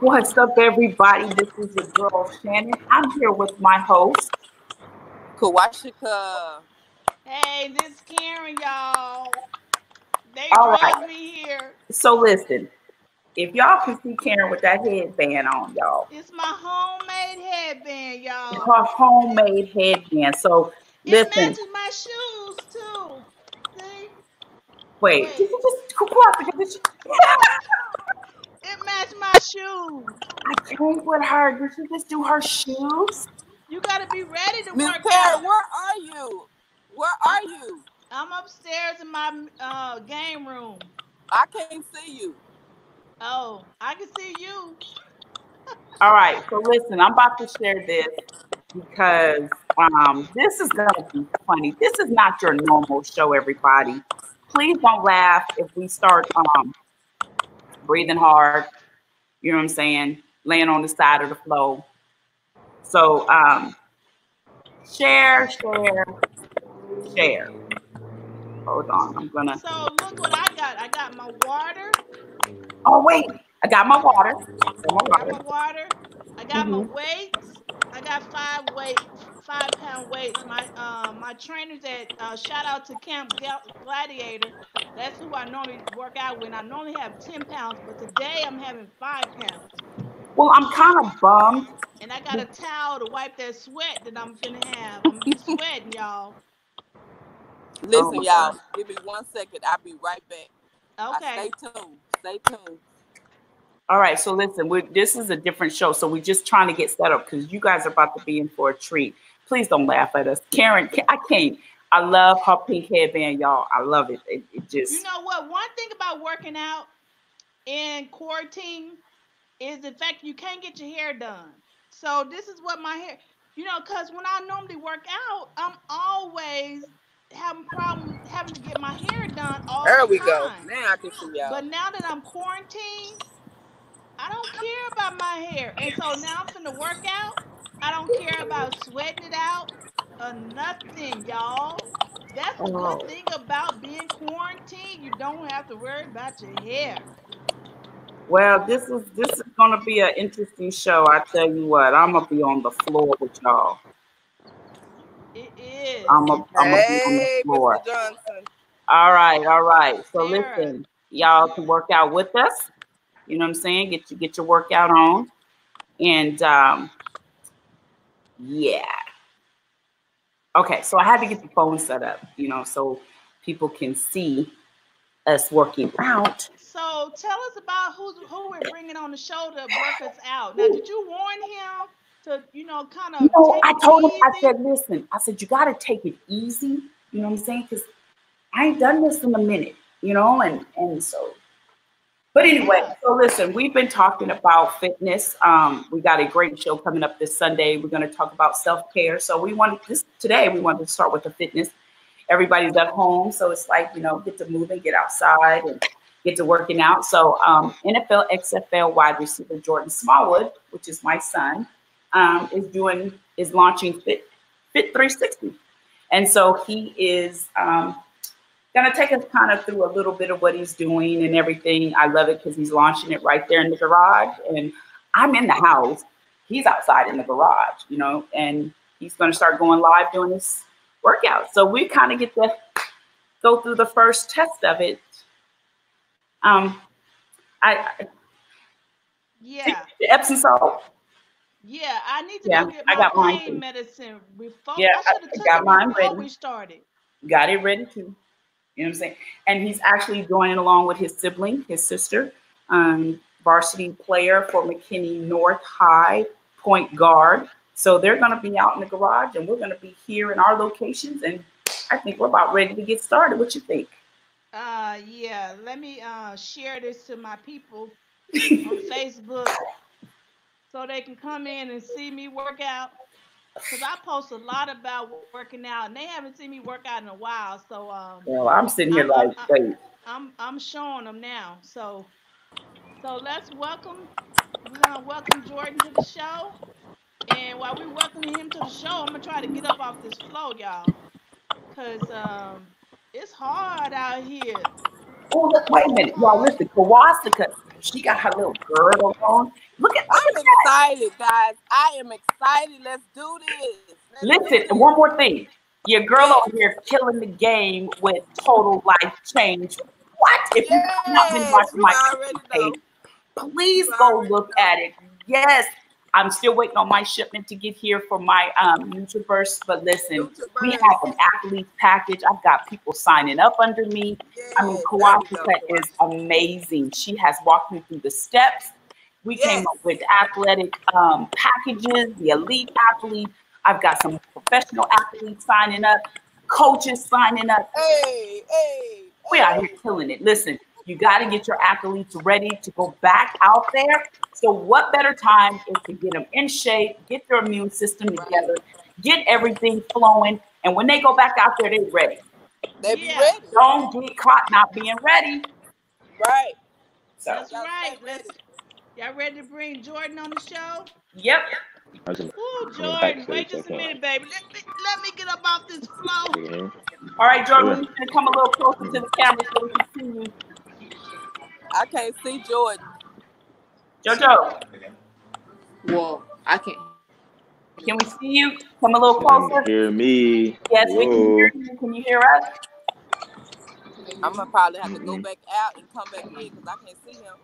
What's up, everybody? This is your girl Shannon. I'm here with my host, Kawashika. Hey, this is Karen, y'all. They All dragged right. me here. So listen, if y'all can see Karen with that headband on, y'all, It's my homemade headband, y'all. her homemade headband. So It listen, matches my shoes too. See? wait, wait. did you just Kawashika, did you- It matched my shoes. I can't with her. Did she just do her shoes? You gotta be ready to Miss work Perry, out. where are you? Where are you? I'm upstairs in my uh, game room. I can't see you. Oh, I can see you. All right, so listen, I'm about to share this because um, this is gonna be funny. This is not your normal show, everybody. Please don't laugh if we start um, breathing hard. You know what I'm saying? Laying on the side of the flow. So um, share, share, share. Hold on, I'm gonna. So look what I got. I got my water. Oh wait, I got my water. Got my I got my water. I got my Mhm. weights. I got five weight, five pound weights. My uh, my trainers at uh, shout out to Camp Gladiator. That's who I normally work out with. I normally have ten pounds, but today I'm having five pounds. Well, I'm kind of bummed And I got a towel to wipe that sweat that I'm gonna have. I'm gonna be sweating, y'all. Listen, my y'all. God. Give me one second. I'll be right back. Okay. stay tuned. Stay tuned. All right, so listen, we this is a different show, so we're just trying to get set up because you guys are about to be in for a treat. Please don't laugh at us, Karen. I can't. I love her pink headband, y'all. I love it. It, it just You know what? One thing about working out in quarantine is the fact you can't get your hair done. So this is what my hair, you know, because when I normally work out, I'm always having problems having to get my hair done all There the we go. time. Now I can see y'all. But now that I'm quarantined, I don't care about my hair. And so now I'm finna work out. I don't care about sweating it out or nothing, y'all. That's the Oh. good thing about being quarantined. You don't have to worry about your hair. well, this is this is gonna be an interesting show. I tell you what, I'm gonna be on the floor with y'all. It is. I'm gonna, I'm be on the floor. Mr. Johnson. All right, all right. So Sarah. listen, y'all can work out with us. You know what I'm saying? Get you get your workout on, and um, yeah. Okay, so I had to get the phone set up, you know, so people can see us working out. So tell us about who's who we're bringing on the show to work us out. Now, did you warn him to, you know, kind of? You know, I told him, I said, listen, I said, you got to take it easy. You know what I'm saying? Because I ain't done this in a minute, you know, and and so. But anyway, so listen, we've been talking about fitness. Um, we got a great show coming up this Sunday. We're going to talk about self care. So we wanted this today. We wanted to start with the fitness. Everybody's at home, so it's like you know, get to moving, get outside, and get to working out. So um, NFL XFL wide receiver Jordan Smallwood, which is my son, um, is doing is launching Fit Fit 360, and so he is um, gonna take us kind of through a little bit of what he's doing and everything. I love it because he's launching it right there in the garage, and I'm in the house. He's outside in the garage, you know, and he's gonna start going live doing this workout. So we kind of get to go through the first test of it. Um, I, I Yeah, Epsom salt. yeah. I need to Yeah, go get I my got mine pain medicine before. Yeah, I I- should have I took got mine before ready. we started. got it ready too. You know what I'm saying? And he's actually joining along with his sibling, his sister, um, varsity player for McKinney North High, point guard. So they're going to be out in the garage, and we're going to be here in our locations. And I think we're about ready to get started. What you think? Uh, yeah. Let me uh share this to my people on Facebook so they can come in and see me work out. Cause I post a lot about working out, and they haven't seen me work out in a while. So um, Well, I'm sitting here I'm- like, I'm- wait. I'm I'm showing them now. So so let's welcome we're gonna welcome Jordan to the show. And while we're welcoming him to the show, I'm gonna try to get up off this floor, y'all. Cause um it's hard out here. Oh, look, wait a minute, y'all. Listen, Kawasaka. She got her little girdle on. Look at, I'm excited, guys. I am excited. Let's do this. Let's do Listen, this. one more thing. Your girl over here killing the game with total life change. What? If you've not been Yes, watching my page, please go look know. at it. Yes, I'm still waiting on my shipment to get here for my um NutraBurst. But listen, we have an athlete package. I've got people signing up under me. I mean, Yes, Kawashika there we go. is amazing. She has walked me through the steps. We came up with athletic um, packages, the elite athlete. I've got some professional athletes signing up, coaches signing up. Hey, hey. We out here killing it. Listen, you got to get your athletes ready to go back out there. So, what better time is to get them in shape, get their immune system together, get everything flowing, and when they go back out there, they're ready. They be Yeah. ready. Don't get caught not being ready. Right. So, That's right. Let's, y'all ready to bring Jordan on the show? yep. I was in Ooh, Jordan, wait just a minute, baby. Let me, let me get up off this floor. you know? All right, Jordan, we're gonna come a little closer to the camera so we can see you. I can't see Jordan. Jojo, Well, I can't. can we see you? Come a little closer. Hear me. Yes, we can hear you. Can you hear us? I'm gonna probably have to go back out and come back in because I can't see him.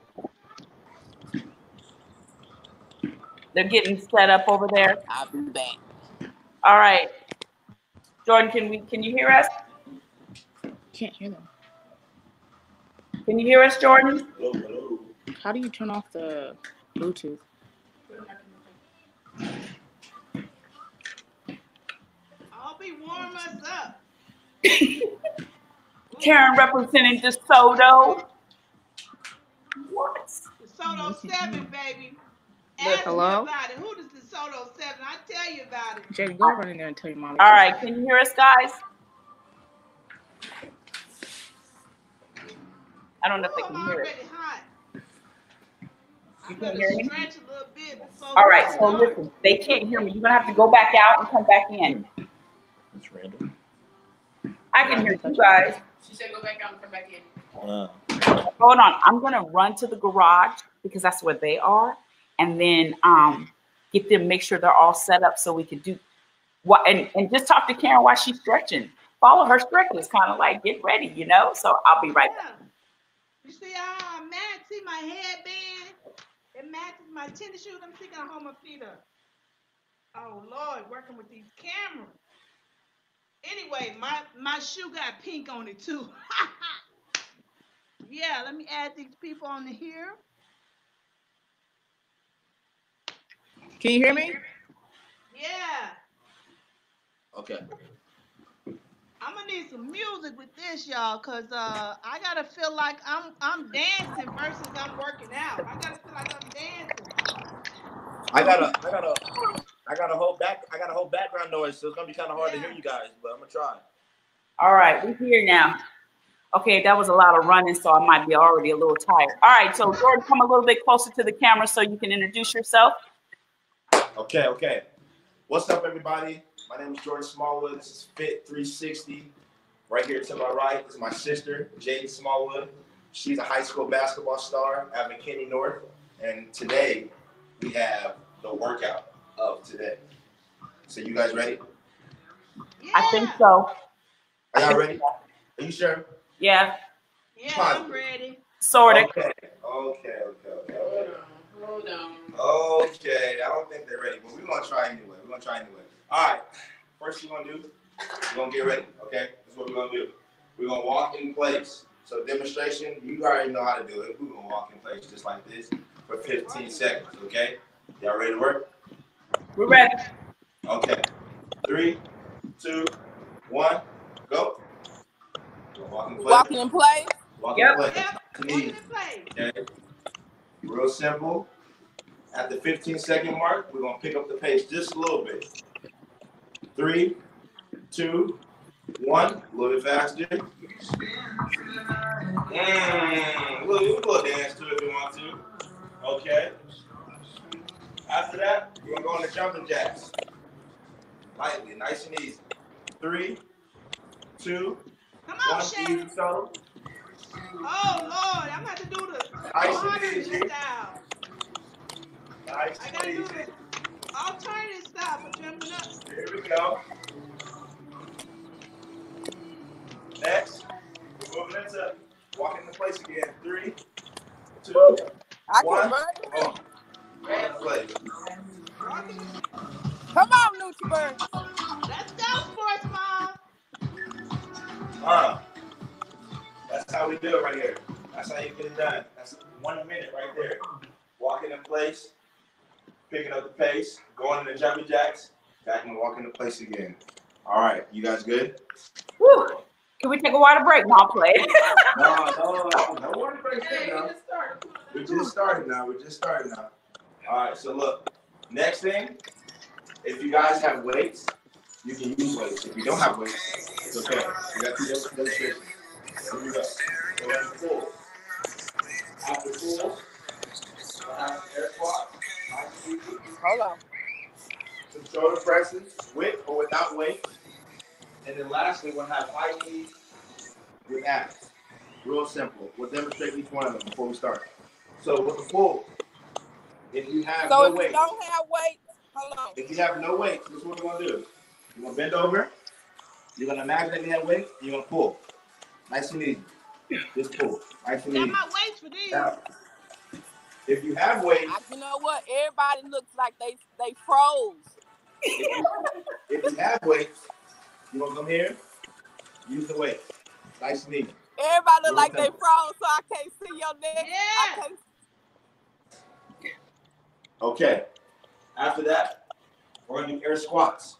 They're getting set up over there. I'll be back. All right. Jordan, can we can you hear us? Can't hear them. Can you hear us, Jordan? Hello. How do you turn off the Bluetooth? I'll be warm us up. Karen representing DeSoto. What? DeSoto 7, baby. Look, Ask hello? me about it. Who does DeSoto 7? I tell you about it. Jay, go run in there and tell your mom. All right, can you hear us, guys? I don't know if Ooh, they I'm can hear it. hot. You can hear me? stretch a bit before All we right, so start. listen, they can't hear me. You're gonna have to go back out and come back in. It's random. I can hear you guys. She said go back out and come back in. Wow. Hold on, I'm gonna run to the garage because that's where they are, and then um get them make sure they're all set up so we can do what and, and just talk to Karen while she's stretching. Follow her stretches, kind of like get ready, you know. So I'll be right back. Yeah. You see how I match? See my headband? It matches my tennis shoes. I'm see, can I hold my feet up? Oh Lord, working with these cameras. Anyway, my my shoe got pink on it too. yeah, let me add these people on the here. Can you hear me? Yeah, Okay. I'm gonna need some music with this, y'all, cause uh, I gotta feel like I'm I'm dancing versus I'm working out. I gotta feel like I'm dancing. I got a, I got a, I got a whole back, I gotta whole background noise, so it's gonna be kind of hard to hear you guys, but I'm gonna try. All right, we're here now. Okay, that was a lot of running, so I might be already a little tired. All right, so Jordan, come a little bit closer to the camera so you can introduce yourself. Okay, okay. What's up, everybody? My name is Jordan Smallwood. This is Fit 360. Right here to my right is my sister, Jade Smallwood. She's a high school basketball star at McKinney North, and today we have the workout of today. So you guys ready? Yeah, I think so. Are y'all ready? Are you sure? Yeah, Yeah, I'm ready. sort of. Okay. Okay. Okay. Okay. Hold on. Hold on. Okay, I don't think they're ready, but we're gonna try anyway. We're gonna try anyway. All right, first we're gonna do, we're gonna get ready. Okay, that's what we're gonna do. We're gonna walk in place. So demonstration, you already know how to do it. We're gonna walk in place just like this for 15 seconds. Okay, y'all ready to work? We're ready. Okay, three, two, one, go. We're gonna Walk in place. Walking in place. Walk Yep. in place. Yep, Knees. walking in place. Okay. Real simple. At the 15 second mark, we're gonna pick up the pace just a little bit. Three, two, one, a little bit faster. Mm, we'll, we'll do dance to it if you want to. Okay. After that, we're gonna go into jumping jacks. Lightly, nice and easy. Three, two, Come one, on, Shannon. easy solo. Oh Lord, I'm gonna have to do the. I Nice harder and this easy. style. Nice I and gotta do easy. The alternative style for jumping up. Here we go. Next, we're moving into walking into place again. Three, two, I One. can run. one. Walk into place. Come on, Nucci Bird. Let's go, sports mom. Uh, that's how we do it right here. That's how you get it done. That's one minute right there. Walking in place, picking up the pace, going into jumping jacks, back and walking into place again. All right, you guys good? Whew. Can we take a water break? No, playing. No, no, no, no water breaks yet, no. We just started now. We just started now. All right, so look, next thing, if you guys have weights, you can use weights. If you don't have weights, it's okay. You got two different demonstrations. Here we go. Go ahead and pull. After we'll have air squat, nice and easy. Hold on. some shoulder presses with or without weight. And then lastly, we'll have high knees with abs. Real simple. We'll demonstrate each one of them before we start. So with the pull, if you have So no if you weight, don't have weight, hold on. if you have no weight, this is what we're gonna do. You're gonna bend over. You're gonna imagine that you have weight. And you're gonna pull. Nice and easy. Just pull. Nice and easy. Got easy. my weights for these. Now, if you have weight, I, you know what? Everybody looks like they they froze. if you, if you have weight, you wanna come here. Use the weight. Nice and easy. Everybody look like they Real froze, so I can't see your neck. Yeah. can't Okay. After that, we're gonna do air squats.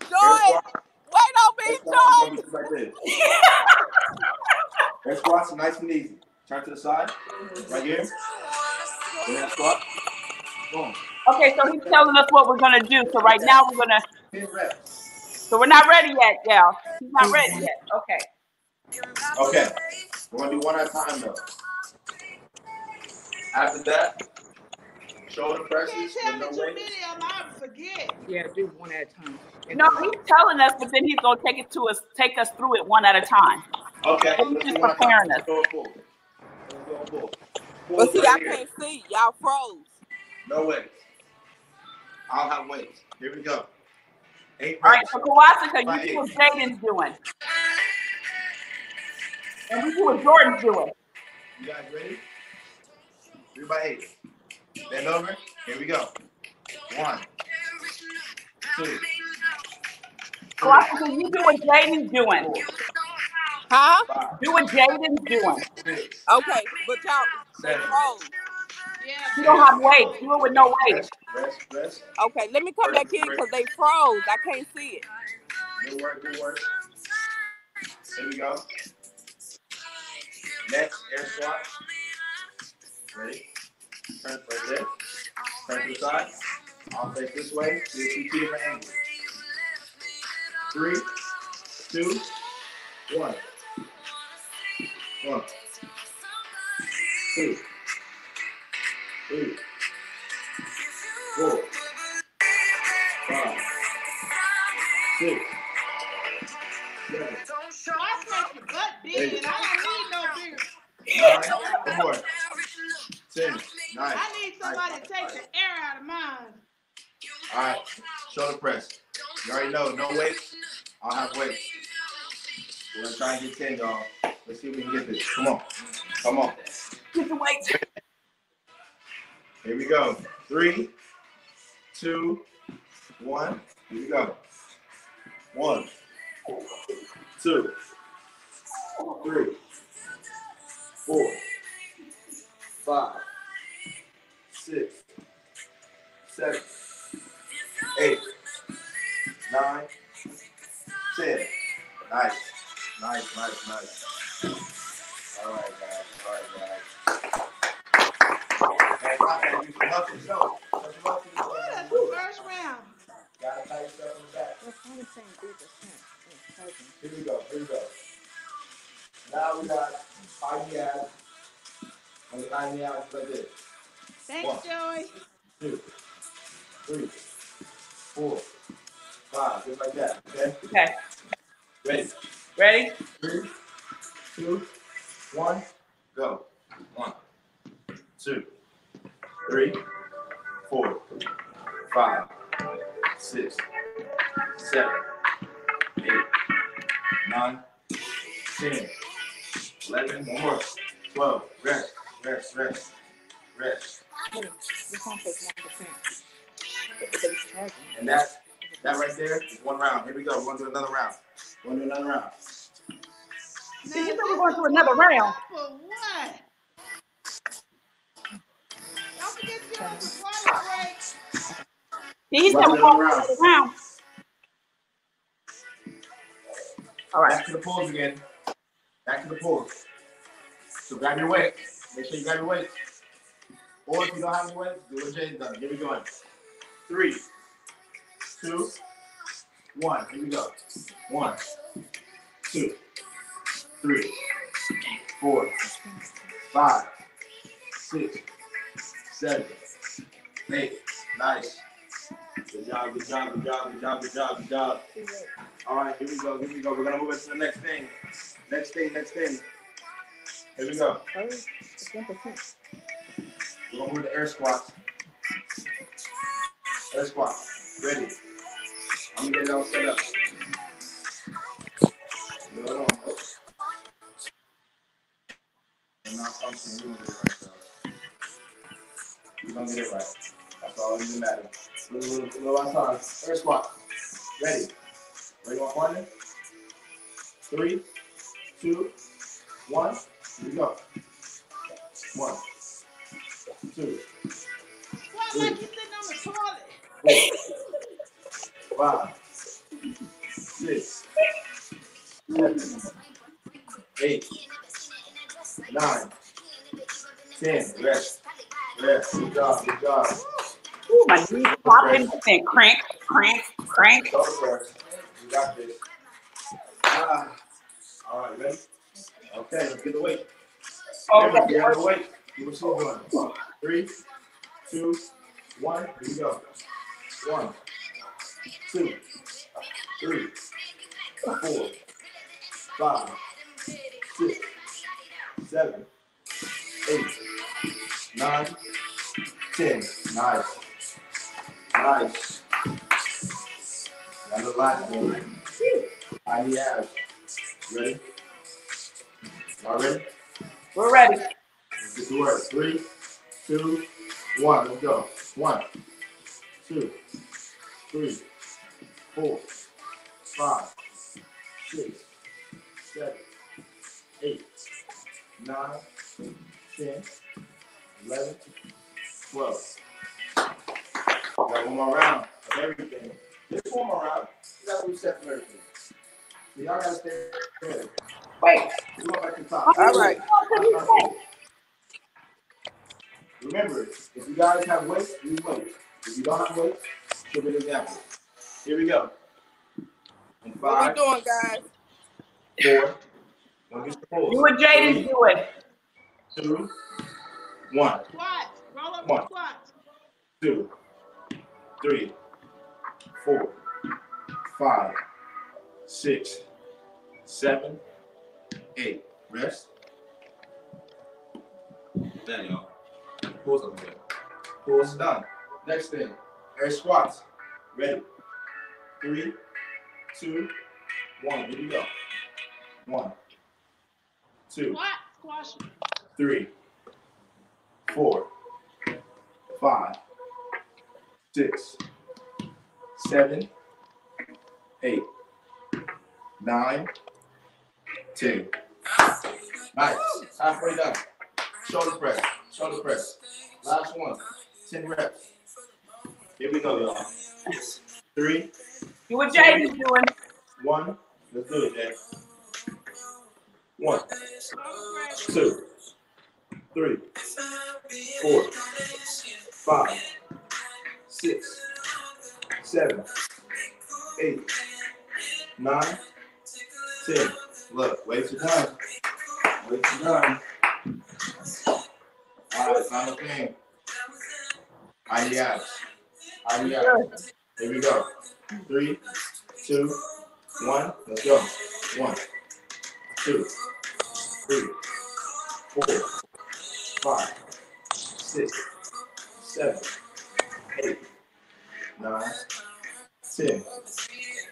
Air Joy, squats. wait on Air me, Joy. be just like this. Air squats are nice and easy. Turn to the side, right here. And then. Boom. okay, so he's telling us what we're gonna do. So right now we're gonna. So we're not ready yet, y'all. He's not ready mm-hmm. yet. Okay. Okay. We're gonna do one at a time though. After that, shoulder You presses can't tell no too many of them. Forget. Yeah, do one at a time. And No, uh, he's telling us, but then he's gonna take it to us, take us through it one at a time. Okay. He's let's just do one at a time. preparing Let's go full. Let's go full. Full But see, right I can't see. Y'all froze. No way. I'll have weights. Here we go. Eight All right, reps. so Kawasaka, Right. you do what Jaden's doing. And we do what Jordan's doing. You guys ready? Three by eight. Bend over. Here we go. One, two, Kawasaka, you do what Jaden's doing. Huh? five, Do what Jaden's doing. six, Okay, but y'all they seven. froze. You don't have weight. Do it with no weight. Okay, let me come back in because they froze. I can't see it. Good work, good work. Here we go. Next, air squat. Ready? Turn right there. Turn to the side. I'll face this way. Do two different angles. Three, two, one. One. Two. Three. Four. Five. Six. Seven. More. Ten. Nine. I need somebody to take the air out of mine. All right. Shoulder press. You already know. No weights. I'll have weights. We're gonna try and get ten, y'all. Let's see if we can get this. Come on. Come on. Three, one, go. One, two, three, four, five, six, seven, eight, nine, ten, eleven, one more, twelve. Rest, rest, rest, rest. And that, that right there is one round. Here we go. We're gonna do another round. We're gonna do another round. See, you said we're going to another round. For what? Don't forget to get on the water break. See, he said Let's we're do going to round. another round. All right. Back to the pulls again. Back to the pulls. So grab your weight. Make sure you grab your weight. Or if you don't have any weights, do what Jay's done. Here we go. Three, two, one. Here we go. One, two, three, four, five, six, seven, eight. Nice. Good job, good job, good job, good job, good job, good job. All right, here we go, here we go. We're gonna move into the next thing. Next thing, next thing. Here we go. We're gonna move to air squats. Air squats. Ready. I'm gonna get it all set up. I'm not functioning. Gonna get it right, though. We're gonna get it right. That's all that matters. Little, little, little a time. Air squat. Ready. Ready on partner? Three, two, one. Here we go. One, two, Why like you sitting on the toilet? four, five, six, seven, eight, nine, ten. Rest. Rest. Good job. Good job. Ooh, my knees popping crank, crank, crank. You got this. Ah. All right, ready? Okay, let's get the weight. Remember, Okay. get the weight. Do what she's doing. Three, two, one. Here we go. One, two, three, four, five, six, seven, eight, nine, ten. Nice. Nice. Last one. I need abs. Ready? Y'all ready? We're ready. Let's get to work. Three, two, one. Let's go. One, two, three, four, five, six, seven, eight, nine, ten, eleven, twelve. Got one more round of everything. This one more round. You got to reset for everything. So y'all gotta stay ready. Wait. We go back to top. All right. What did you say? Remember, if you guys have weights, use weights. If you don't have weights, give an example. Here we go. In What we doing, guys? four, don't get the Do pulls. what Jaden's doing. Two, one, Squats. Roll up One. the squats. two, three, four, five, six, seven, eight. Rest. There you go. Pulls up there. Pulls done. Next thing, air squats. Ready. Three, two, one. Here we go. One, two, Squat. Squash. three, four, five, six, seven, eight, nine, ten. Nice. Halfway done. Shoulder press. Shoulder press. Last one. Ten reps. Here we go, y'all. Three, Do what Jaden's doing. one. Let's do it, Jay. One, two, three, four, five, six, seven, eight, nine, ten. Look, wait your time. Wait your time. All right, final thing. Need abs. Here we go. Three, two, one. Let's go. One, two, three, four, five, six, seven, eight, nine, ten,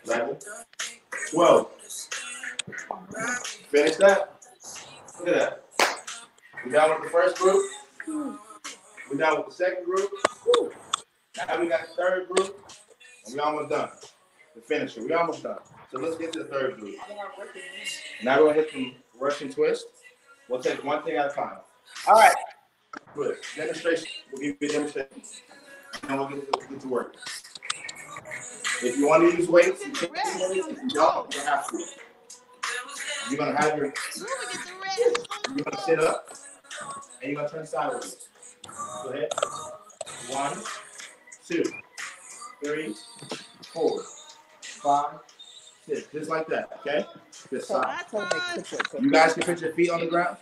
eleven, twelve. Finish that. Look at that. We done with the first group. We done with the second group. Now we got the third group. And we almost done. The finisher. We almost done. So let's get to the third group. Now we're gonna hit some Russian twist. We'll take one thing at a time. All right. Good. Demonstration. We'll give you a demonstration. And we'll get to, get to work. If you want to use weights, you can use weights. If you don't, you have to. You're gonna have your, you're gonna sit up and you're gonna turn sideways. Go ahead. One, two, three, four, five. Just like that, okay? This side. You guys can put your feet on the ground.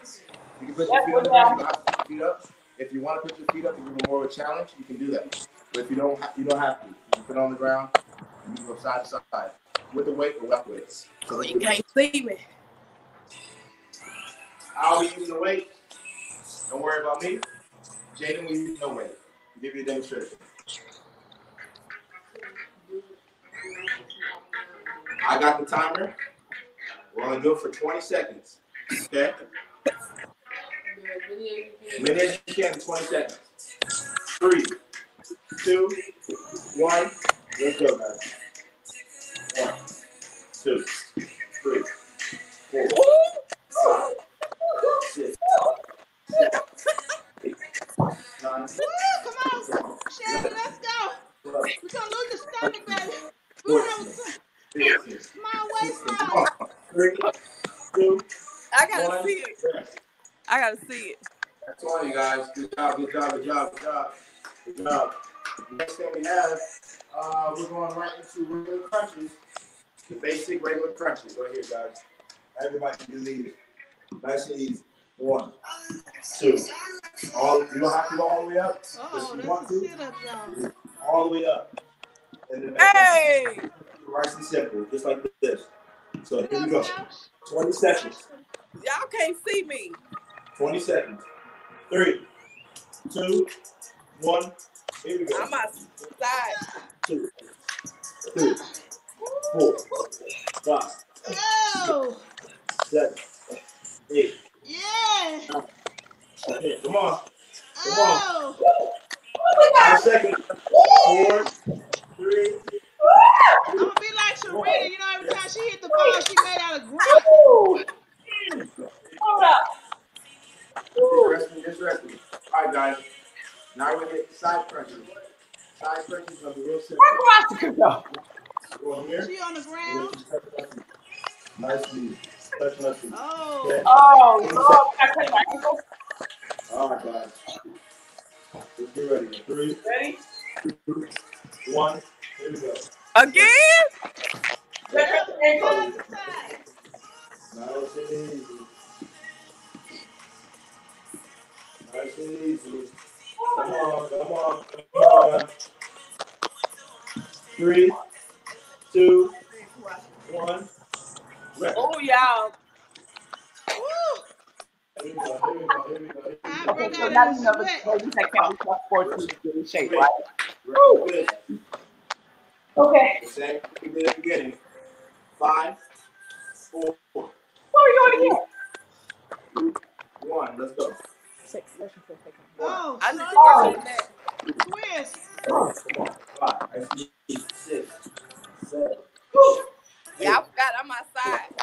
You can put your feet on the ground. You don't have to put your feet up. If you want to put your feet up and give it more of a challenge, you can do that. But if you don't, ha- you don't have to. You can put it on the ground. And you go side to side with the weight or without weights. So You can't see me. I'll be using the weight. Don't worry about me. Jaden will use no weight. Give you a demonstration. I got the timer. We're gonna do it for 20 seconds. Okay? Many as you can in 20 seconds. Three, two, one. Let's go, guys. One, two, three, four, five, six, seven, eight, nine, Woo, come on. Shelby, let's go. We're gonna lose the stomach, baby. Ooh, that was fifteen. My waist Come Three, I gotta one. see it. I gotta see it. That's all you guys. Good job, good job, good job, good job. Good job. Next thing we have, uh, we're going right into regular crunches. The basic regular crunches right here, guys. Everybody can do these. Nice and easy. One, two. All you don't have to go all the way up. Oh, If you want that's a to, sit up, all the way up. And then Hey! Nice and simple, just like this. So here we go. 20 seconds. Y'all can't see me. 20 seconds. Three, two, one. Here we go. I'm outside. two, three, four, five, Oh, seven, eight, yeah. ten. Come on. Oh, Five seconds. Four, three, I'm gonna be like Serena. You know, every time she hit the ball, she made out of ground. Hold up. just resting, just resting. All right, guys. Now we're gonna get side crunches. Side crunches gonna be real simple. Where Veronica go? Go here. She on the ground. Nice and easy. Touch nothing. Oh, Okay. Oh, Lord. I tell you, I can go. All right, guys. Let's get ready. Three, Ready? two, one. Here we go. Again? Let's go. side to side. Nice and easy. Nice and easy. Come on, come on, come on. Three, two, one. Oh, y'all. Woo! Here we go, here we go, here we go. I Here we broke go. So out now in you know the sweat. that can't be sports to get in shape, right? Rest. Good. Okay. Same we did at the beginning. Five, four, What are you doing again? one. Let's go. Six. Let's oh, oh, I need Oh. to get that. twist. Come on. Five, that's six, seven, Y'all forgot I'm outside.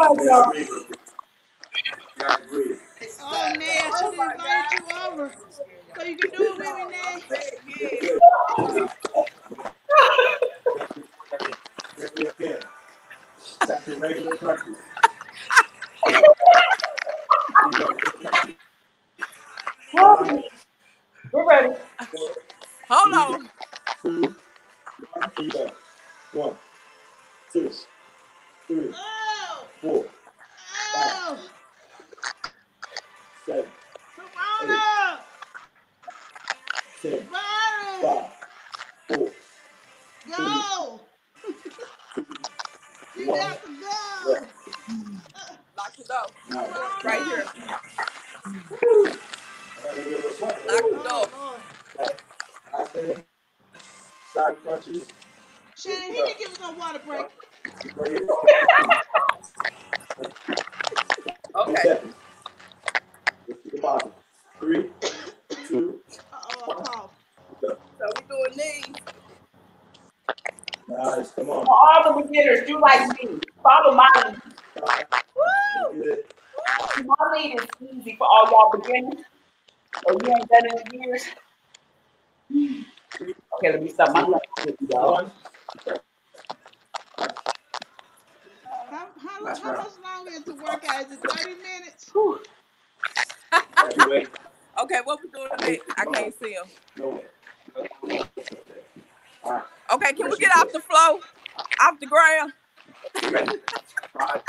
My God. Oh, Nay, I should have invited you over. So you can do it with me, can. That's regular country. Come. Three, two, Uh-oh, I coughed. So we doing these. nice. Come on. For all the beginners, do like me. Follow my lead. Good. My lead is easy for all y'all beginners. Or you ain't done it in years. Okay, let me stop my left. y'all. One. How, how, how much longer is the workout? Is it 30 minutes? Whew. Heavyweight. Okay, what we doing next? I can't see him. Okay, can we get off the floor? Off the ground? Ready. Five,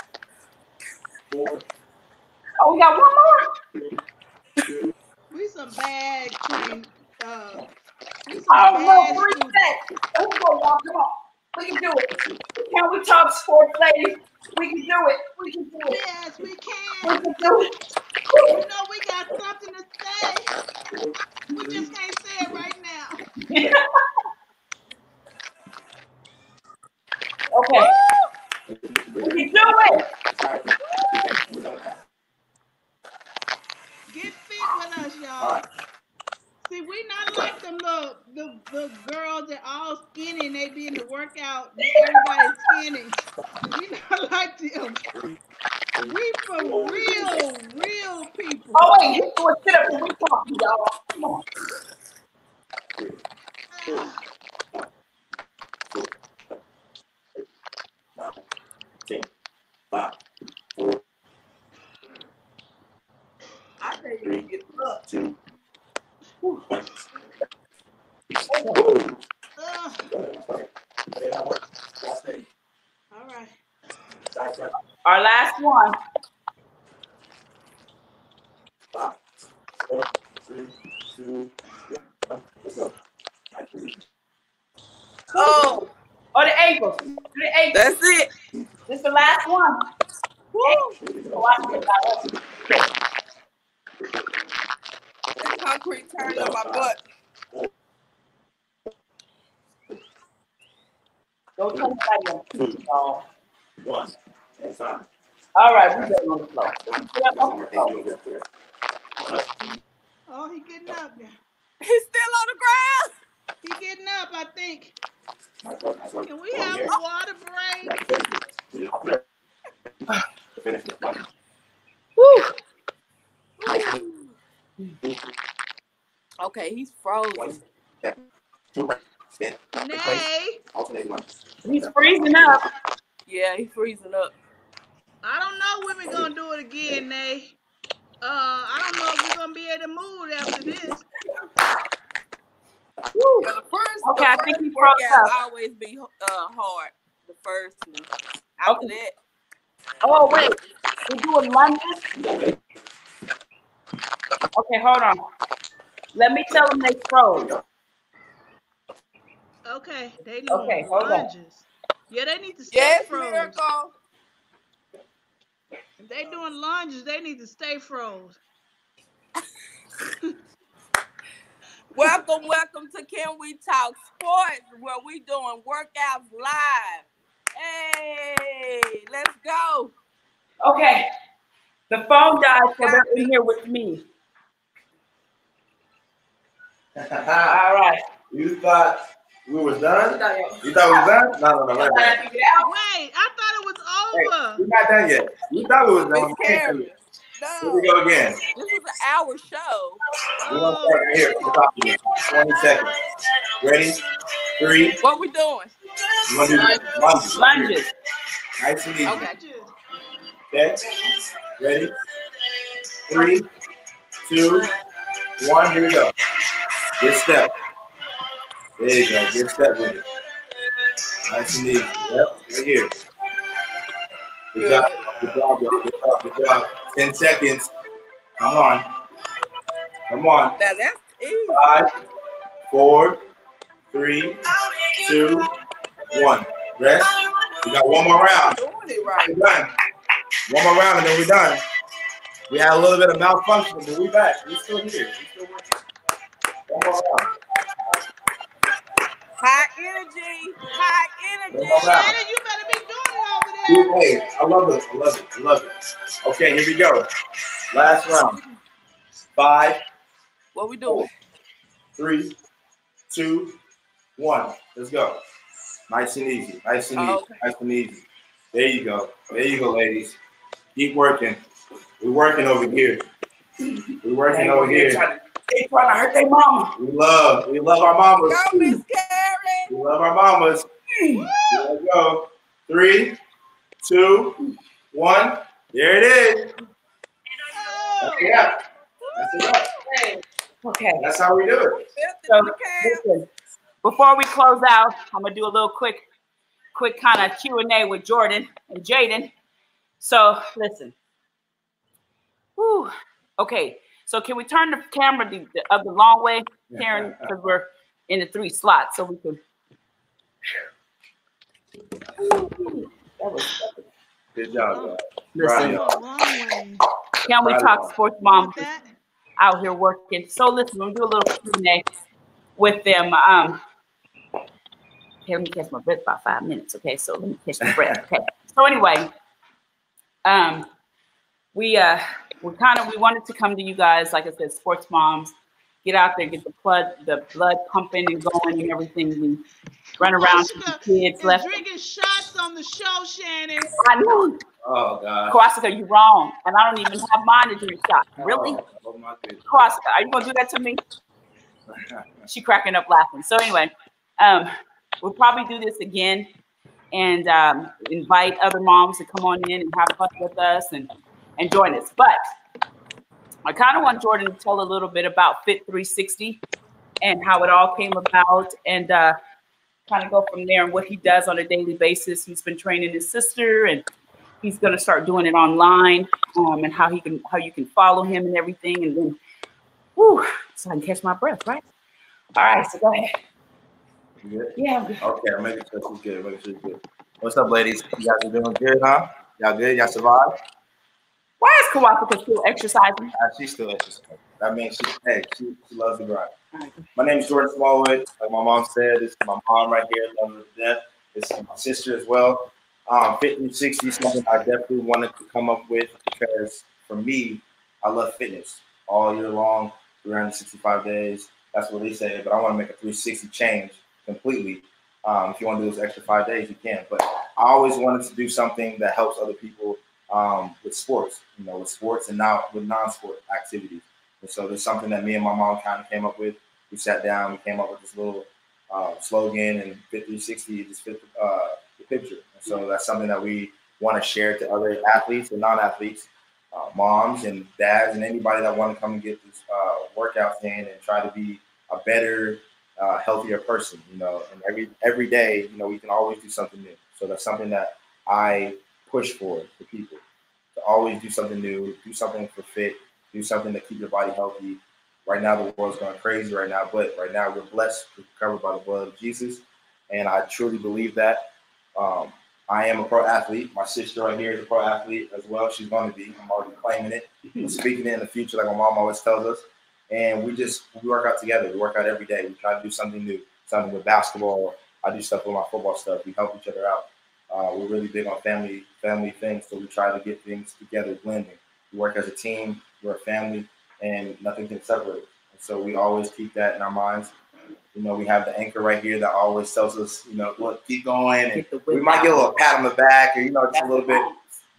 four, Oh, we got one more? We some bad train. Uh, we some Oh, no, three students. sets. Let's go, y'all. Come on. We can do it. Can we talk sports, ladies? We can do it. We can do it. Yes, we can. We can. do it. You know we got something to say. We just can't say it right now. Okay. We can do it. Get fit with us, y'all. See, we not like them little the, the girls that all skinny and they be in the workout. and Everybody's skinny. We not like them. We for real, real people. Oh, wait. You do a sit up when we talk, y'all. Come on. I can't even get up. Two, Ugh. All right. Our last one. Five, four, three, two, one. Let's. Oh. Oh, the ankles. The ankles. That's it. This is the last one. Woo. Oh, I forget about that. That concrete turned on my butt. Don't tell anybody else. y'all. One. And five. All right, we're getting on the floor. Get up on the floor. Oh, he getting up now. He's still on the ground. He getting up, I think. Can Can we have a water break? Finish it. One. Woo. Okay, he's frozen. Nay. Alternate one. He's freezing up. Yeah, he's freezing up. I don't know when we're gonna do it again, Nay. Uh, I don't know if we're gonna be able to move after this. Woo. Yeah, the first, Okay, the I think first he broke up. always be uh, hard. The first one. After Okay. that, Oh, wait. We're doing lunges? Okay, hold on. Let me tell them they froze. Okay, they doing Okay, hold on. lunges. Yeah, they need to stay yes, froze. miracle. If they doing lunges, they need to stay froze. Welcome, welcome to Can We Talk Sports, where we doing workouts live. Hey, let's go. Okay. The phone died, so they're in here with me. All right. You thought we were done? You thought we were done? No, no, no, right I there. Wait, I thought it was over. We're not done yet. You thought we was done. Miss Karen. Here No, we go again. this is an hour show. We want to start right here. We're talking 20 seconds. Ready? Three. What we doing? You want to do lunges. Lunges. Nice and easy. Okay. Lunges. Okay. Ready? Three, two, one. Here we go. Good step. There you go. Good step with it. Nice and easy. Yep. Right here. Good job. Good job. Good job. Good job. Ten seconds. Come on. Come on. Now that's easy. Five, four, three, two, one. Rest. We got one more round. Doing it right. We're done. One more round and then we're done. We had a little bit of malfunction, but we back. We still here. We still working. One more round. High energy. High energy. One more round. Shannon, you better be doing it over there. Hey, I love it. I love it. I love it. Okay, here we go. Last round. Five, What we doing? three, two, one. Let's go. Nice and easy. Nice and easy. Okay. Nice and easy. There you go. There you go, ladies. Keep working. We're working over here. We're working over They here. Trying to, they trying to hurt their mama. We love. We love our mamas. Go, Miss Karen. We love our mamas. Here we go. Three, two, one. There it is. Oh. That's it. That's it up. Okay. That's how we do it. So, Fifty listen, before we close out, I'm gonna do a little quick, quick kind of Q and A with Jordan and Jaden. So listen. Whew. Okay. So can we turn the camera the, the, of the long way, Karen, because we're in the three slots, so we can. That was Good job. guys. listen. Right. Long way. Can we Right talk on. sports moms With out here working? So listen, we'll do a little Q and A with them. Um, okay, let me catch my breath about five minutes. Okay, so let me catch my breath. Okay. So anyway, um, we uh, we kind of we wanted to come to you guys, like I said, sports moms, get out there, get the blood the blood pumping and going and everything. We run around to the Jessica kids is left. drinking shots on the show, Shannon. I know, Oh God. Kowalska, you're wrong, and I don't even have mine to drink shot. Really, Oh, oh my goodness. Kowalska, are you gonna do that to me? she cracking up laughing. So anyway, um, we'll probably do this again and um, invite other moms to come on in and have fun with us and, and join us. But I kind of want Jordan to tell a little bit about Fit 360 and how it all came about and uh, kind of go from there and what he does on a daily basis. He's been training his sister and he's going to start doing it online um, and how he can how you can follow him and everything and then whew, so I can catch my breath, right? All right, so go ahead. Yeah, Okay, I'm making sure she's good. Making sure she's good. What's up, ladies? You guys are doing good, huh? Y'all good? Y'all survived? Why is Kawaka still exercising? Uh, she's still exercising. That means she, hey, she, she loves the grind. My name is Jordan Smallwood. Like my mom said, this is my mom right here, love her to death. This is my sister as well. Um, Fit 360 is something I definitely wanted to come up with because for me, I love fitness all year long, 365 days. That's what they say, but I want to make a 360 change completely. Um, if you want to do those extra five days, you can. But I always wanted to do something that helps other people um, with sports, you know, with sports and now with non-sport activities. And so there's something that me and my mom kind of came up with. We sat down, we came up with this little uh, slogan, and Fit 360 just fit uh, the picture. And so that's something that we want to share to other athletes and non-athletes, uh, moms and dads, and anybody that want to come and get this uh, workout in and try to be a better, uh, healthier person. You know, and every every day, you know, we can always do something new. So that's something that I push for for people to always do something new, do something for fit, do something to keep your body healthy. Right now, the world's going crazy right now, but right now we're blessed, we're covered by the blood of Jesus, and I truly believe that. Um, I am a pro athlete. My sister right here is a pro athlete as well. She's going to be. I'm already claiming it, I'm speaking it in the future, like my mom always tells us. And we just we work out together. We work out every day. We try to do something new, something with basketball. I do stuff with my football stuff. We help each other out. Uh, we're really big on family family things, so we try to get things together, blending. We work as a team. We're a family, and nothing can separate. And so we always keep that in our minds. You know, we have the anchor right here that always tells us, you know, look, keep going, and we might get a little pat on the back, or you know, just a little bit,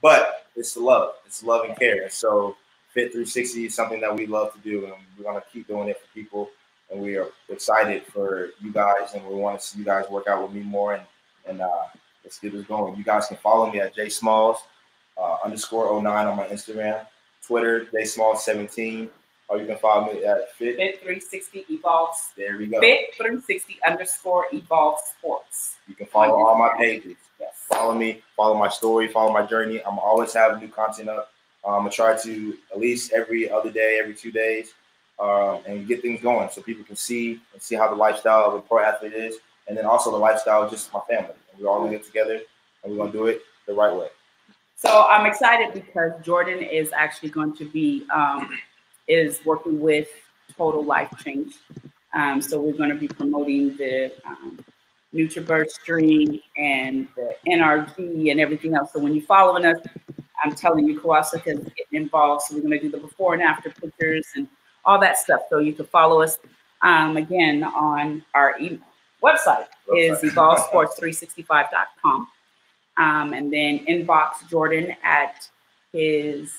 but it's the love. It's love and care. So Fit 360 is something that we love to do, and we're gonna keep doing it for people. And we are excited for you guys, and we want to see you guys work out with me more. And and uh, let's get this going. You guys can follow me at J Smalls uh, underscore 09 on my Instagram, Twitter J Smalls 17, or you can follow me at Fit. Fit 360 evolves. There we go. Fit 360 underscore evolve sports. You can follow all my pages. Yes. follow me, follow my story, follow my journey. I'm always having new content up. Um, I'm gonna try to at least every other day, every two days, um, and get things going so people can see and see how the lifestyle of a pro athlete is, and then also the lifestyle of just my family. We're all gonna get together and we're gonna do it the right way. So I'm excited because Jordan is actually going to be um, is working with Total Life Change. Um, so we're going to be promoting the um, NutraBurst stream and the NRG and everything else. So when you're following us, I'm telling you, Kawasaka is getting involved. So we're going to do the before and after pictures and all that stuff. So you can follow us um, again on our e- website is Website. evolvesports365.com. Um, and then inbox Jordan at his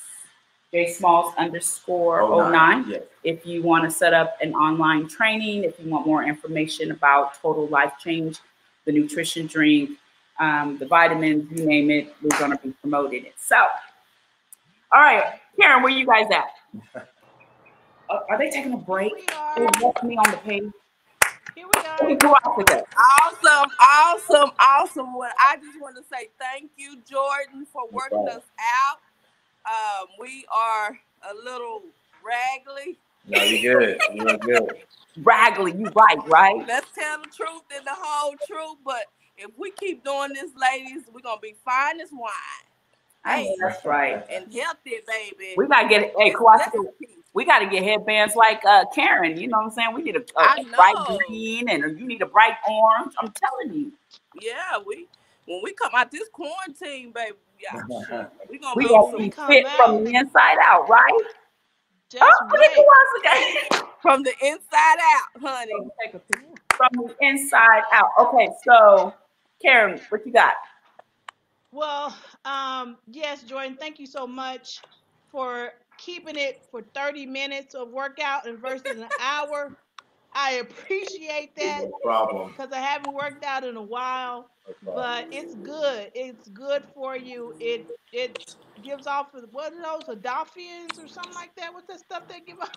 J Smalls underscore Oh, 09 Yes. if you want to set up an online training, if you want more information about Total Life Change, the nutrition drink, um, the vitamins, you name it, we're going to be promoting it. So, all right, Karen, where you guys at? Uh, are they taking a break? They left me on the page. Here we Let go off with that. Awesome, awesome, awesome. Well, I just want to say thank you, Jordan, for working us out. Um, we are a little raggedy. No, you good. You're good. Raggly, you right, right? Let's tell the truth and the whole truth. But if we keep doing this, ladies, we're gonna be fine as wine Hey, that's right. and healthy, baby. We gotta get hey, Kawasaki, we gotta get headbands like uh Karen. You know what I'm saying? We need a bright green and you need a bright orange. I'm telling you. Yeah, we when we come out this quarantine, baby, yeah, we gonna We be gonna be fit out. from the inside out, right? Just Oh, look at wait. Kawasaki. from the inside out, honey. Take a picture. From the inside out. Okay, so Karen, what you got? Well, um, yes, Jordan, thank you so much for keeping it for 30 minutes of workout and versus an hour. I appreciate that No problem. because I haven't worked out in a while, No but it's good. It's good for you. It it gives off what are those adolphins or something like that? What's that stuff they give off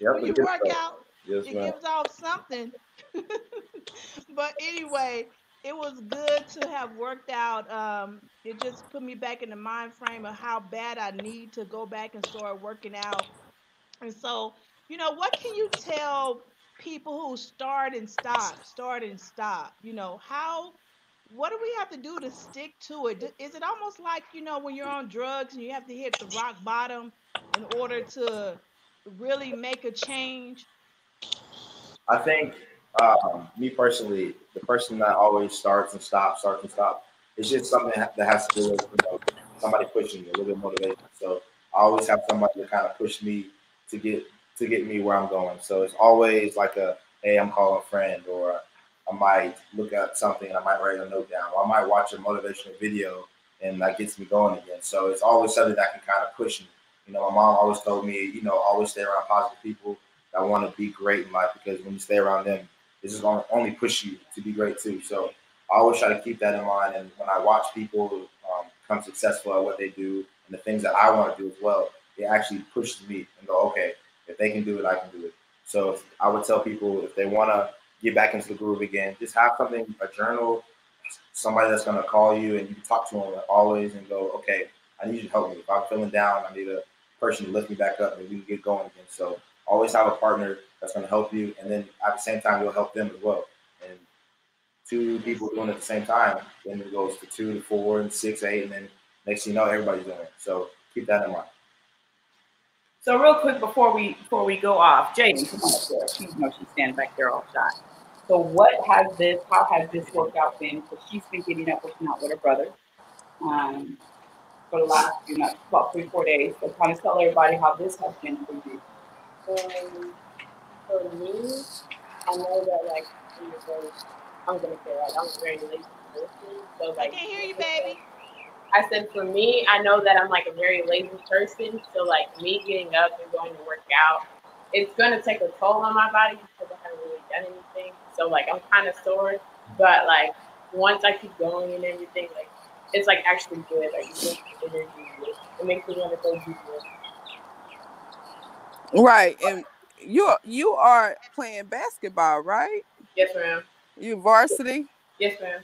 Yep, when you work out? Yes, it gives off something. but anyway, it was good to have worked out. Um, it just put me back in the mind frame of how bad I need to go back and start working out. And so, you know, what can you tell people who start and stop, start and stop? You know, how what do we have to do to stick to it? Is it almost like, you know, when you're on drugs and you have to hit the rock bottom in order to really make a change? I think um, me personally, the person that always starts and stops, starts and stops, it's just something that has to do with you know, somebody pushing me, a little bit of motivation. So I always have somebody to kind of push me to get to get me where I'm going. So it's always like a hey, I'm calling a friend, or I might look at something and I might write a note down, or I might watch a motivational video and that gets me going again. So it's always something that can kind of push me. You know, my mom always told me, you know, always stay around positive people that want to be great in life because when you stay around them, is going to only push you to be great too. So I always try to keep that in mind. And when I watch people um, successful at what they do and the things that I want to do as well, it actually pushes me and go, okay, if they can do it, I can do it. So I would tell people if they want to get back into the groove again, just have something, a journal, somebody that's going to call you and you can talk to them always and go, okay, I need you to help me. If I'm feeling down, I need a person to lift me back up and we can get going again. So always have a partner that's going to help you, and then at the same time, you'll help them as well. And two people doing it at the same time, then it goes to two to four and six, eight, and then next thing you know, everybody's doing it. So keep that in mind. So real quick before we before we go off, Jaden, come on up there. She, you know, she's standing back there all shot. So what has this? How has this worked out been? Because she's been getting up, working out with her brother, um, for the last few months, about three, four days. So kind of tell everybody how this has been for you. Um, for me, I know that like I'm just very, I'm gonna say like I'm a very lazy person. So I can't hear you, baby. I said for me, I know that I'm like a very lazy person. So like me getting up and going to work out, it's gonna take a toll on my body because I haven't really done anything. So like I'm kind of sore, but like once I keep going and everything, like it's like actually good. Like it makes energy. It, it makes me want to go do more. Right, and you you are playing basketball, right? Yes, ma'am. You varsity. Yes, ma'am.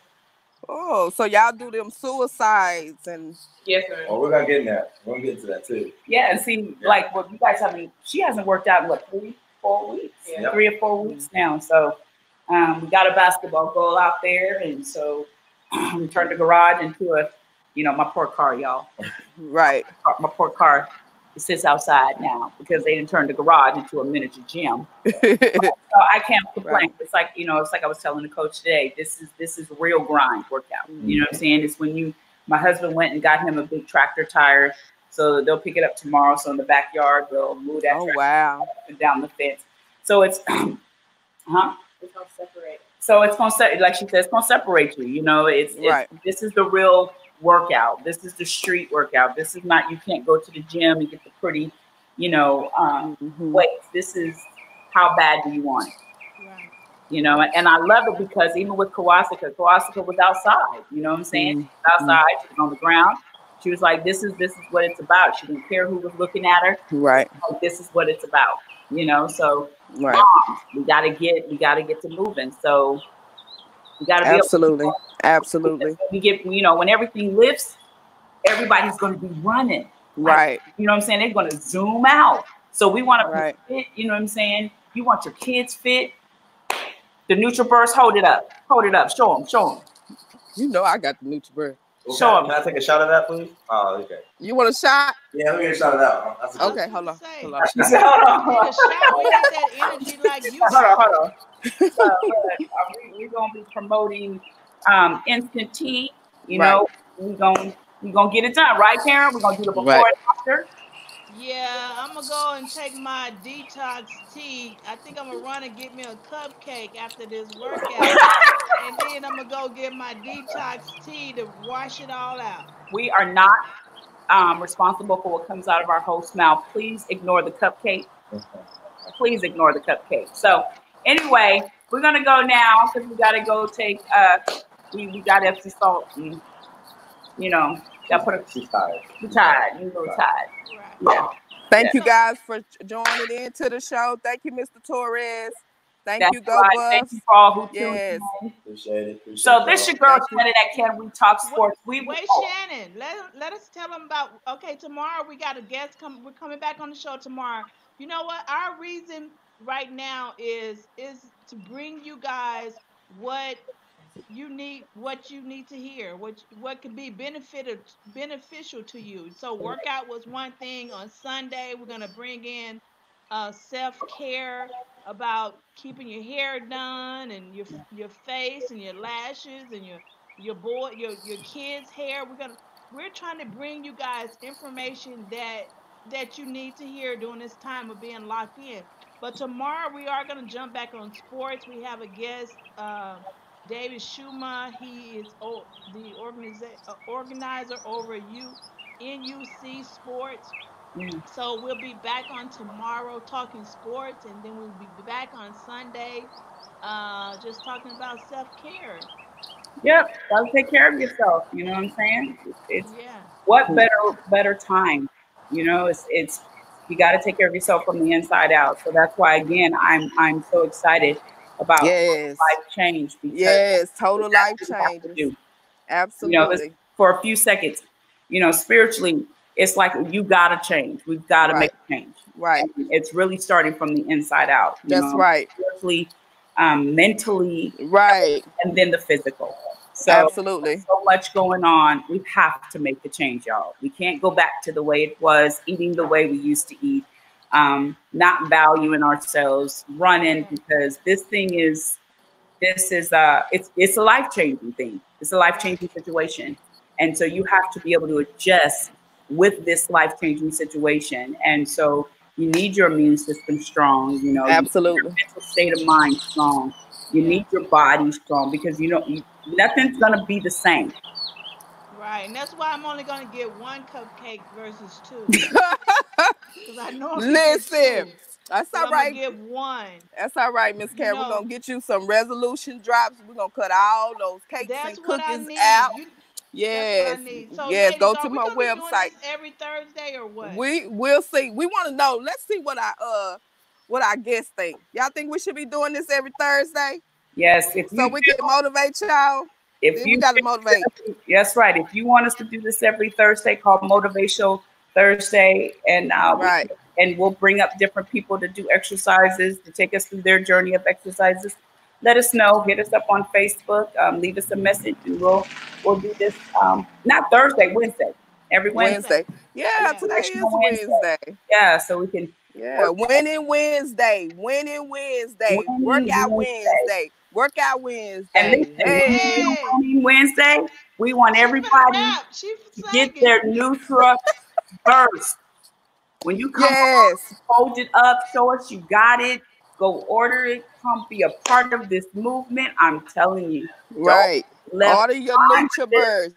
Oh, so y'all do them suicides and Yes, sir. Oh, we're gonna get in that. We're gonna get to that too. Yeah, and see, like what you guys haven't, she hasn't worked out in what three, four weeks, Yeah. three or four weeks now. So um, we got a basketball goal out there, and so we turned the garage into a, you know, my poor car, y'all. right. My poor car sits outside now because they didn't turn the garage into a miniature gym. So I can't complain. Right. It's like you know, it's like I was telling the coach today. This is this is real grind workout. You know what I'm mm-hmm. saying? It's when you. My husband went and got him a big tractor tire, so they'll pick it up tomorrow. So in the backyard, they'll move that oh wow. up and down the fence. So it's, huh? It's gonna separate. So it's gonna se- like she said, it's gonna separate you. You know, it's, it's Right. this is the real workout. This is the street workout. This is not you can't go to the gym and get the pretty, you know, um, Mhm. weights. This is how bad do you want it? Right. You know, and I love it because even with Kawasaka, Kawasaka was outside. You know what I'm saying? She was outside. She was on the ground. She was like, "This is this is what it's about." She didn't care who was looking at her. Right. Like, this is what it's about. You know, so Right. moms, we gotta get we gotta get to moving. So we gotta be Absolutely. Absolutely. we get you know when everything lifts, everybody's gonna be running. Right. You know what I'm saying? They're gonna zoom out. So we want to Right. be fit. You know what I'm saying? You want your kids fit. The NutraBurst, hold it up, hold it up, show them, show them. You know I got the NutraBurst. Show 'em. Can I take a shot of that, please? Oh, okay. You want a shot? Yeah, let me get a shot of that. That's a good- Okay, hold on. Hold on. She said, hold on, hold a. We got that energy like you. on, hold on, hold on. So, uh, we, we're gonna be promoting um, instant tea. You know, we're gonna we're gonna get it done, right, Karen? We're gonna do the before Right. and after. Yeah, I'm gonna go and take my detox tea. I think I'm gonna run and get me a cupcake after this workout, and then I'm gonna go get my detox tea to wash it all out. We are not um, responsible for what comes out of our host's mouth. Please ignore the cupcake. Please ignore the cupcake. So anyway, we're gonna go now because we gotta go take. Uh, we we got Epsom salt and you know, got put a. She's tired. You tired? You know, little tired? Right. Yeah. Thank you guys for joining into the show. Thank you, Mr. Torres. Thank That's you, Go right. Buffs. Thank you for all who tuned in. Appreciate it. Appreciate So this y'all. your girl Thank you. Shannon at Can We Talk Sports. We Wait, oh, Shannon, let let us tell them about. Okay, tomorrow we got a guest come. We're coming back on the show tomorrow. You know what? Our reason right now is is to bring you guys what you need, what you need to hear, what what could be benefited beneficial to you. So workout was one thing. On Sunday, we're gonna bring in uh, self care about keeping your hair done and your your face and your lashes and your your boy your your kids hair we're gonna we're trying to bring you guys information that that you need to hear during this time of being locked in but tomorrow we are going to jump back on sports we have a guest uh, david schuma he is the organiza- uh, organizer over U- nuc sports Mm. so we'll be back on tomorrow talking sports and then we'll be back on sunday uh, just talking about self-care Yep, gotta take care of yourself. You know what I'm saying? It's, it's yeah what better better time? You know, it's it's you got to take care of yourself from the inside out. So that's why again, I'm I'm so excited about Yes. life change Yes. Total life that's what we have to changes. do. Absolutely. for a few seconds. You know, spiritually, it's like you got to change. We've got to Right. make a change. Right. It's really starting from the inside out. you That's know, right. Spiritually, um, mentally, Right. and then the physical. So Absolutely. so much going on. We have to make the change, y'all. We can't go back to the way it was, eating the way we used to eat, um, not valuing ourselves, running because this thing is, this is a, it's it's a life changing thing. It's a life changing situation, and so you have to be able to adjust with this life changing situation. And so you need your immune system strong. You know, you Absolutely. your mental state of mind strong. You need your body strong because you know you, nothing's gonna be the same. Right, and that's why I'm only gonna get one cupcake versus two. Because I know Listen. That's So all I'm right. gonna get one. That's all right, Miss You Karen. We're gonna get you some resolution drops. We're gonna cut all those cakes That's and what I cookies need. out. You, Yes. that's what I need. So yes. ladies, Go to we my gonna be doing website. every Thursday or what? We will see. We want to know. Let's see what I uh what our guests think. Y'all think we should be doing this every Thursday Yes, if so you we can motivate y'all? if See, you gotta motivate. That's right. If you want us to do this every Thursday, called Motivational Thursday, and uh, we- Right. and we'll bring up different people to do exercises to take us through their journey of exercises. Let us know. Hit us up on Facebook. Um, leave us a message, and we'll we'll do this. Um, not Thursday, Wednesday. Every Wednesday. Wednesday. Yeah, Yeah. today is Wednesday. Wednesday. Yeah, so we can. Yeah, winning Wednesday, winning Wednesday, Winning workout Wednesday. Wednesday, workout And Wednesday. listen, Hey, Wednesday, we want everybody to get their new Nutra first. When you come yes, hold it up, show us you got it, go order it, come be a part of this movement. I'm telling you, right. Order your NutraBurst.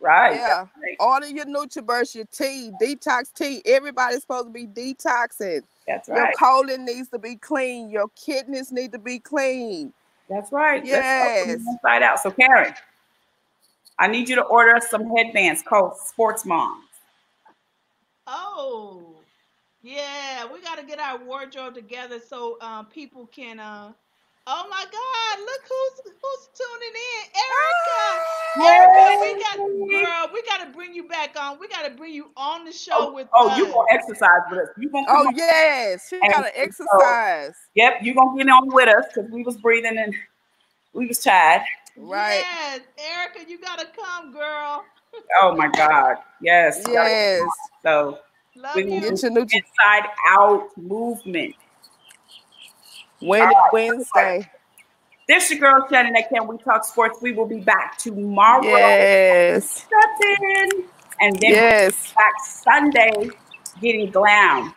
right? Yeah. Right. Order your NutraBurst, your tea, detox tea. Everybody's supposed to be detoxing. That's right. Your colon needs to be clean. Your kidneys need to be clean. That's right. Yes. inside out. So, Karen, I need you to order us some headbands called Sports Moms. Oh, yeah. We got to get our wardrobe together so um, people can. Uh, oh my God! Look who's who's tuning in, Erica. Erica, we got girl. We got to bring you back on. We got to bring you on the show Oh, with oh us. you gonna exercise with us? You gonna Oh yes, she And gotta so- exercise. Yep, you gonna get on with us because we was breathing and we was tired. Right. Yes, Erica, you got to come, girl. Oh my God. Yes. Yes. So Love We you. Get your Nutri inside out movement. All right. Wednesday. This is your girl Shannon at Can We Talk Sports. We will be back tomorrow. Yes. Nothing. And then Yes. back Sunday getting glam.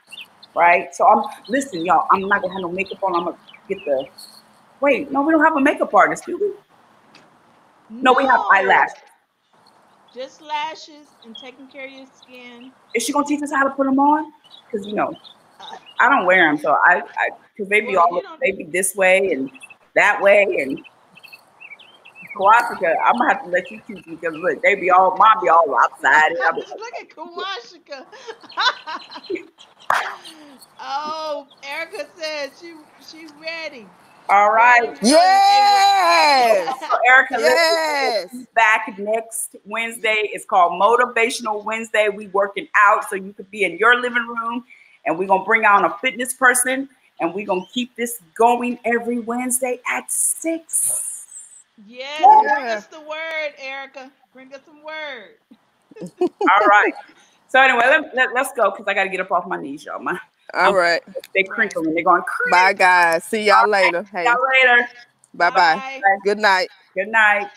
Right? So I'm listen, y'all. I'm not gonna have no makeup on. I'm gonna get the wait, no, we don't have a makeup artist, do we? No, we have eyelashes. Just lashes and taking care of your skin. Is she gonna teach us how to put them on? Because you know, I don't wear them, so I, I, because they be Well, all they be this way and that way and. Kawasaka, I'm gonna have to let you teach me because look, they be all mine be all. I be, Look at Kawashika. oh, Erica said she she's ready. All right, Yes. so Erica, Yes. let's back next Wednesday. It's called Motivational Wednesday. We working out so you could be in your living room, and we're gonna bring on a fitness person, and we're gonna keep this going every Wednesday at six. Yes, Yeah. bring us the word, Erica. Bring us some word. All right. So anyway, let, let, us go because I got to get up off my knees, y'all. My, All right. they crinkling. They're going. Crink. Bye guys. See y'all later. Hey. Y'all later. Bye bye. Bye. Good night. Good night.